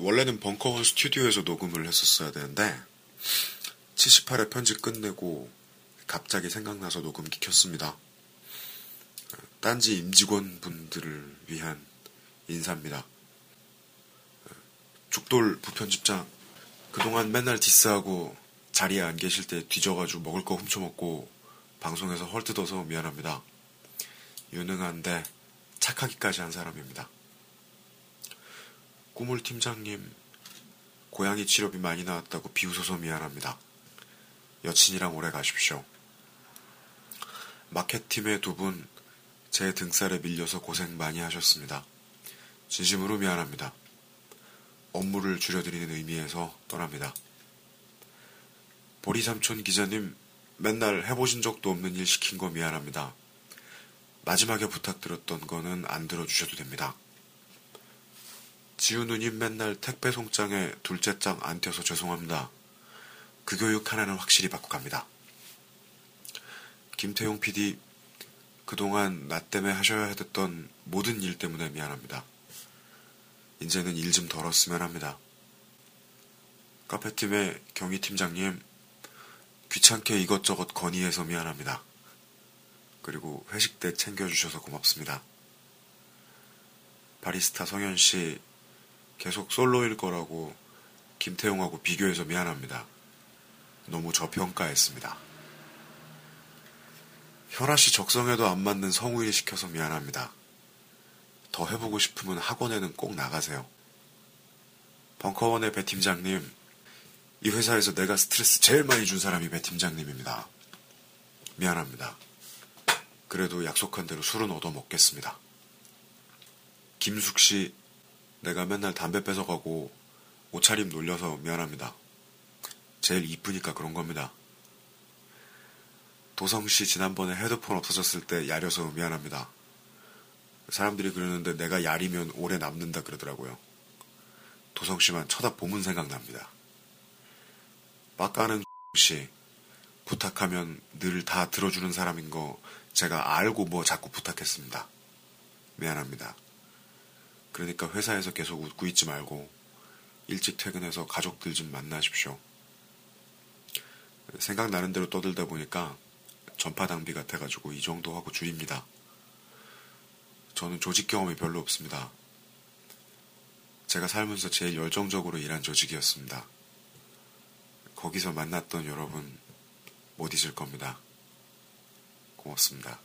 원래는 벙커원 스튜디오에서 녹음을 했었어야 되는데 78회 편집 끝내고 갑자기 생각나서 녹음기 켰습니다. 딴지 임직원 분들을 위한 인사입니다. 죽돌 부편집장 그동안 맨날 디스하고 자리에 안 계실 때 뒤져가지고 먹을 거 훔쳐먹고 방송에서 헐뜯어서 미안합니다. 유능한데 착하기까지 한 사람입니다. 꾸물 팀장님, 고양이 치료비 많이 나왔다고 비웃어서 미안합니다. 여친이랑 오래 가십시오. 마켓팀의 두 분, 제 등살에 밀려서 고생 많이 하셨습니다. 진심으로 미안합니다. 업무를 줄여드리는 의미에서 떠납니다. 보리삼촌 기자님, 맨날 해보신 적도 없는 일 시킨 거 미안합니다. 마지막에 부탁드렸던 거는 안 들어주셔도 됩니다. 지우 누님 맨날 택배 송장에 둘째 장 안 떼서 죄송합니다. 그 교육 하나는 확실히 받고 갑니다. 김태용 PD, 그동안 나 때문에 하셔야 했던 모든 일 때문에 미안합니다. 이제는 일 좀 덜었으면 합니다. 카페팀의 경희 팀장님, 귀찮게 이것저것 건의해서 미안합니다. 그리고 회식 때 챙겨주셔서 고맙습니다. 바리스타 성현 씨, 계속 솔로일 거라고 김태용하고 비교해서 미안합니다. 너무 저평가했습니다. 현아 씨 적성에도 안 맞는 성우일 시켜서 미안합니다. 더 해보고 싶으면 학원에는 꼭 나가세요. 벙커원의 배 팀장님, 이 회사에서 내가 스트레스 제일 많이 준 사람이 배 팀장님입니다. 미안합니다. 그래도 약속한 대로 술은 얻어 먹겠습니다. 김숙 씨, 내가 맨날 담배 뺏어가고 옷차림 놀려서 미안합니다. 제일 이쁘니까 그런 겁니다. 도성 씨 지난번에 헤드폰 없어졌을 때 야려서 미안합니다. 사람들이 그러는데 내가 야리면 오래 남는다 그러더라고요. 도성 씨만 쳐다보면 생각납니다. 빡가는 씨 부탁하면 늘 다 들어주는 사람인 거 제가 알고 뭐 자꾸 부탁했습니다. 미안합니다. 그러니까 회사에서 계속 웃고 있지 말고 일찍 퇴근해서 가족들 좀 만나십시오. 생각나는 대로 떠들다 보니까 전파 낭비 같아가지고 이 정도 하고 줄입니다. 저는 조직 경험이 별로 없습니다. 제가 살면서 제일 열정적으로 일한 조직이었습니다. 거기서 만났던 여러분 못 잊을 겁니다. 고맙습니다.